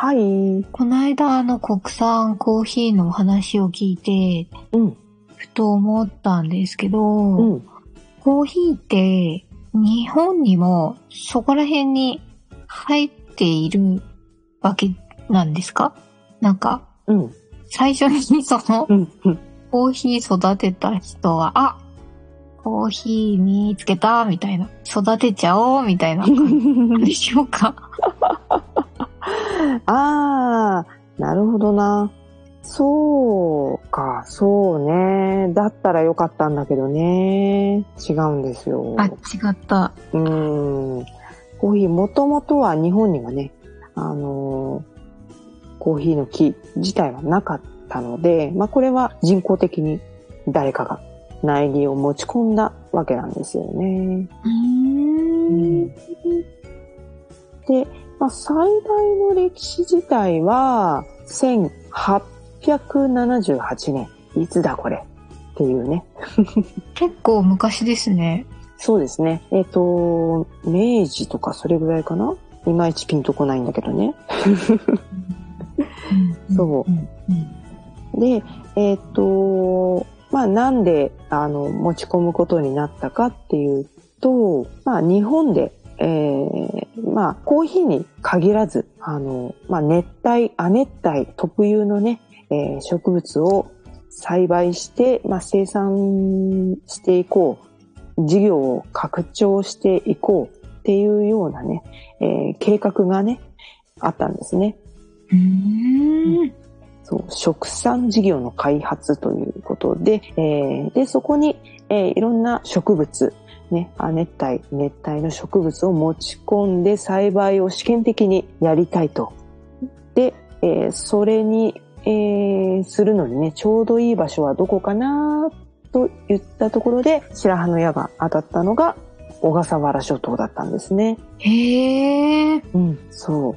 はい。この間の国産コーヒーのお話を聞いてうん。ふと思ったんですけど、うん。コーヒーって日本にもそこら辺に入っているわけなんですか？なんかうん。最初にそのうんうん。コーヒー育てた人は、あコーヒー見つけたみたいな。育てちゃおうみたいなでしょうか？ああ、なるほどな。そうか、そうね。だったらよかったんだけどね。違うんですよ。あ、違った。うーん。コーヒー、もともとは日本にはね、あのーコーヒーの木自体はなかったので、まあこれは人工的に誰かが苗木を持ち込んだわけなんですよね。うーん。で、まあ、最大の歴史自体は、1878年。いつだこれ？っていうね。結構昔ですね。そうですね。えっ、と、明治とかそれぐらいかな？いまいちピンとこないんだけどね。そうで、えっ、と、まあなんで、あの、持ち込むことになったかっていうと、まあ日本で、えーまあコーヒーに限らず、あの、まあ熱帯、亜熱帯特有のね、えー植物を栽培して、まあ生産していこう。事業を拡張していこうっていうようなね、えー計画がね、あったんですね。うーん。そう、食産事業の開発ということで、えーで、そこに、えーいろんな植物、ね、亜熱帯、熱帯の植物を持ち込んで栽培を試験的にやりたいと。で、えーそれに、えーするのにね、ちょうどいい場所はどこかなと言ったところで、白羽の矢が当たったのが小笠原諸島だったんですね。へえ。うん、そ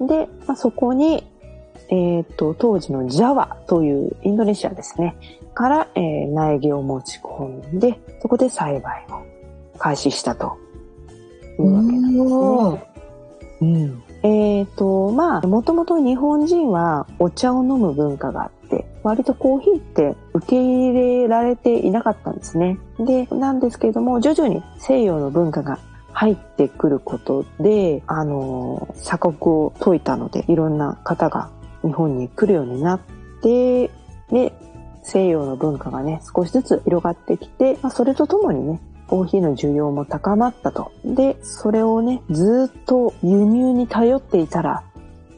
う。で、まあ、そこに、えっ、と、当時のジャワというインドネシアですね、から、えー苗木を持ち込んで、そこで栽培を開始したというわけなんですね。うん。えっ、と、まあ、もともと日本人はお茶を飲む文化があって、割とコーヒーって受け入れられていなかったんですね。で、なんですけれども、徐々に西洋の文化が入ってくることで、あの、鎖国を解いたので、いろんな方が日本に来るようになって、で、西洋の文化がね、少しずつ広がってきて、まあ、それとともにね、コーヒーの需要も高まったと。で、それをね、ずっと輸入に頼っていたら、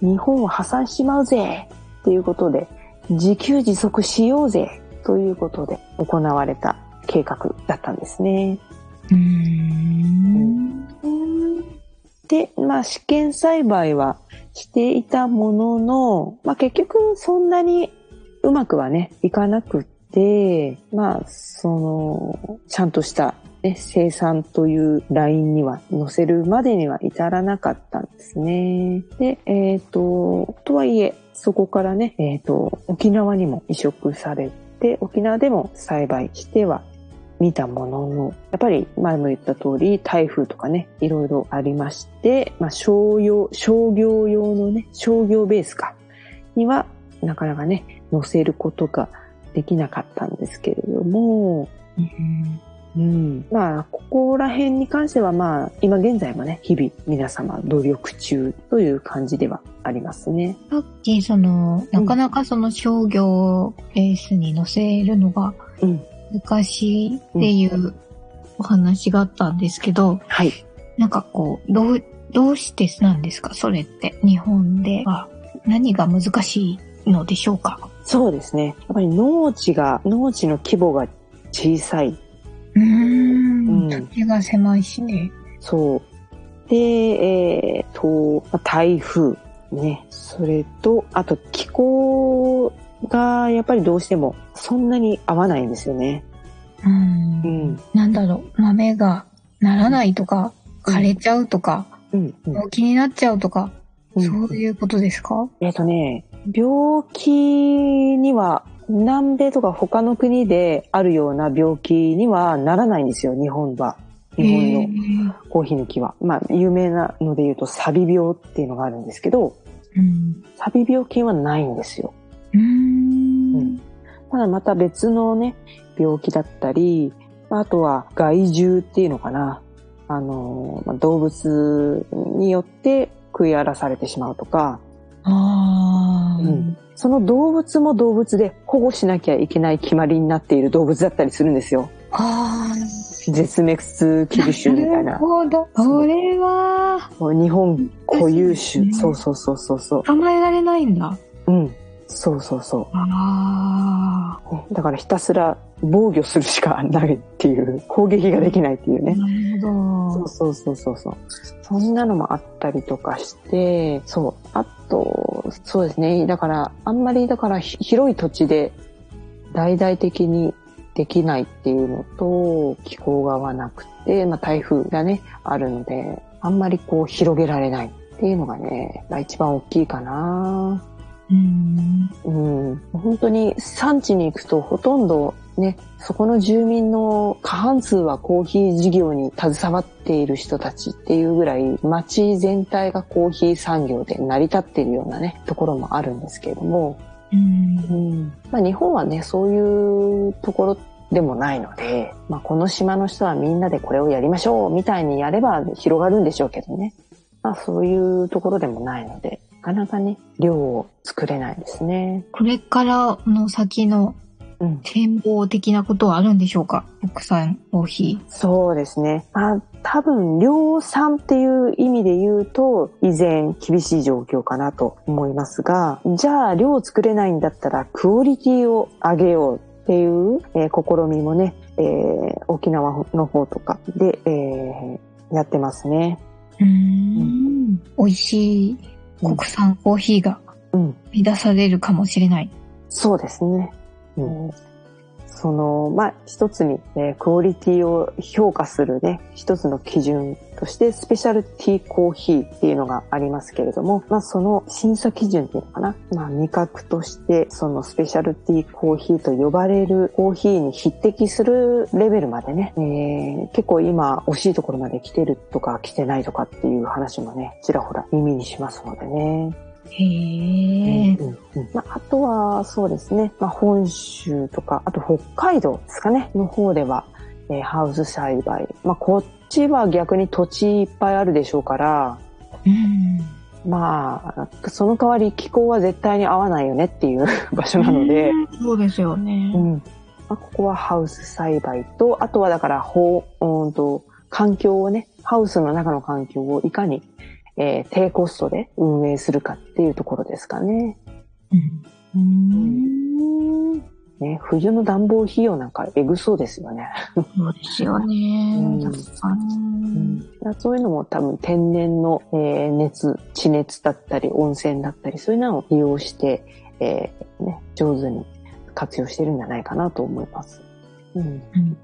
日本は破産しまうぜっていうことで、自給自足しようぜということで行われた計画だったんですね。うーん。で、まあ試験栽培はしていたものの、まあ結局そんなにうまくはね、いかなくって、まあその、ちゃんとした、ね、生産というラインには乗せるまでには至らなかったんですね。で、えっ、と、とはいえ、そこからね、えっ、と、沖縄にも移植されて、沖縄でも栽培しては見たものの、やっぱり前も言った通り台風とかね、いろいろありまして、まあ商用、商業用のね、商業ベースか、にはなかなかね、乗せることができなかったんですけれども、うん、まあ、ここら辺に関してはまあ、今現在もね、日々皆様努力中という感じではありますね。さっき、その、なかなかその商業ベースに乗せるのがうん。難しいっていうお話があったんですけど、はい。なんかこう、どう、どうしてなんですか？それって。日本では何が難しいのでしょうか？そうですね。やっぱり農地が、農地の規模が小さい。うんん。土地が狭いしね。そう。で、えー、と、まあ台風。ね。それと、あと気候がやっぱりどうしてもそんなに合わないんですよね。うんうん。なんだろう、豆がならないとか、枯れちゃうとか、うん。うん病気になっちゃうとか、うんそういうことですか？えっ、とね、病気には、南米とか他の国であるような病気にはならないんですよ、日本は。日本のの。コーヒーの木は。まあ、有名なので言うと、サビ病っていうのがあるんですけど、うん。サビ病菌はないんですよ。うーん。ただまた別のね、病気だったり、まああとは害獣っていうのかな。あの、まあ動物によって食い荒らされてしまうとか、うんその動物も動物で保護しなきゃいけない決まりになっている動物だったりするんですよ。あ絶滅危惧種みたいな。なるほど。それは、日本固有種。ねそうそうそうそうそう。捕まえられないんだ。うん。そうそうそう。あねだからひたすら防御するしかないっていう、攻撃ができないっていうあ、ね。なるほど。そうそうそうそうそう。そんなのもあったりとかして、そう。あと、そうですね。だから、あんまりだから広い土地で大々的にできないっていうのと、気候が合わなくて、まあ台風がね、あるので、あんまりこう広げられないっていうのがね、が一番大きいかな。うん。うん、本当に産地に行くとほとんどね、そこの住民の過半数はコーヒー事業に携わっている人たちっていうぐらい街全体がコーヒー産業で成り立っているようなね、ところもあるんですけれども、うんうんまあ、日本はね、そういうところでもないので、まあ、この島の人はみんなでこれをやりましょうみたいにやれば広がるんでしょうけどね。まあ、そういうところでもないので、なかなかね、量を作れないですね。これからの先のうん。展望的なことはあるんでしょうか？国産コーヒそうですね。まあ、多分、量産っていう意味で言うと、依然厳しい状況かなと思いますが、じゃあ、量を作れないんだったら、クオリティを上げようっていう、えー試みもね、えー沖縄の方とかで、えーやってますね。ー。うん。美味しい国産コーヒーがうん。生み出されるかもしれない。そうですね。うん。その、まあ、一つに、えークオリティを評価するね、一つの基準として、スペシャルティーコーヒーっていうのがありますけれども、まあ、その審査基準っていうのかな。まあ、味覚として、そのスペシャルティーコーヒーと呼ばれるコーヒーに匹敵するレベルまでね、えー結構今、惜しいところまで来てるとか来てないとかっていう話もね、ちらほら耳にしますのでね。へえ。うんうんまあ、あとは、そうですね、まあ、本州とか、あと北海道ですかね、の方では、えーハウス栽培。まあ、こっちは逆に土地いっぱいあるでしょうから、うん。まあ、その代わり気候は絶対に合わないよねっていう 場所なので、そうですよね。うんまあ、ここはハウス栽培と、あとはだから、ほう、うんと、環境をね、ハウスの中の環境をいかに、えー低コストで運営するかっていうところですかね。うん。うん。ね、冬の暖房費用なんかえぐそうですよね。そうですよね。そういうのも多分天然の、えー熱、地熱だったり温泉だったりそういうのを利用して、えーね、上手に活用してるんじゃないかなと思います。うんうん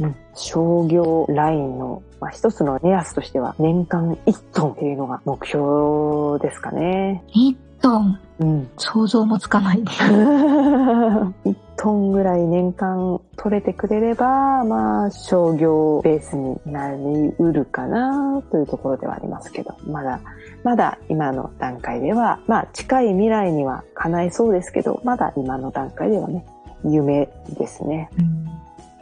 うん、商業ラインの、まあ、一つの目安としては年間1トンっていうのが目標ですかね。1トン。うん。想像もつかないです。1トンぐらい年間取れてくれれば、まあ、商業ベースになりうるかなというところではありますけど、まだ、まだ今の段階では、まあ、近い未来には叶えそうですけど、まだ今の段階ではね、夢ですね。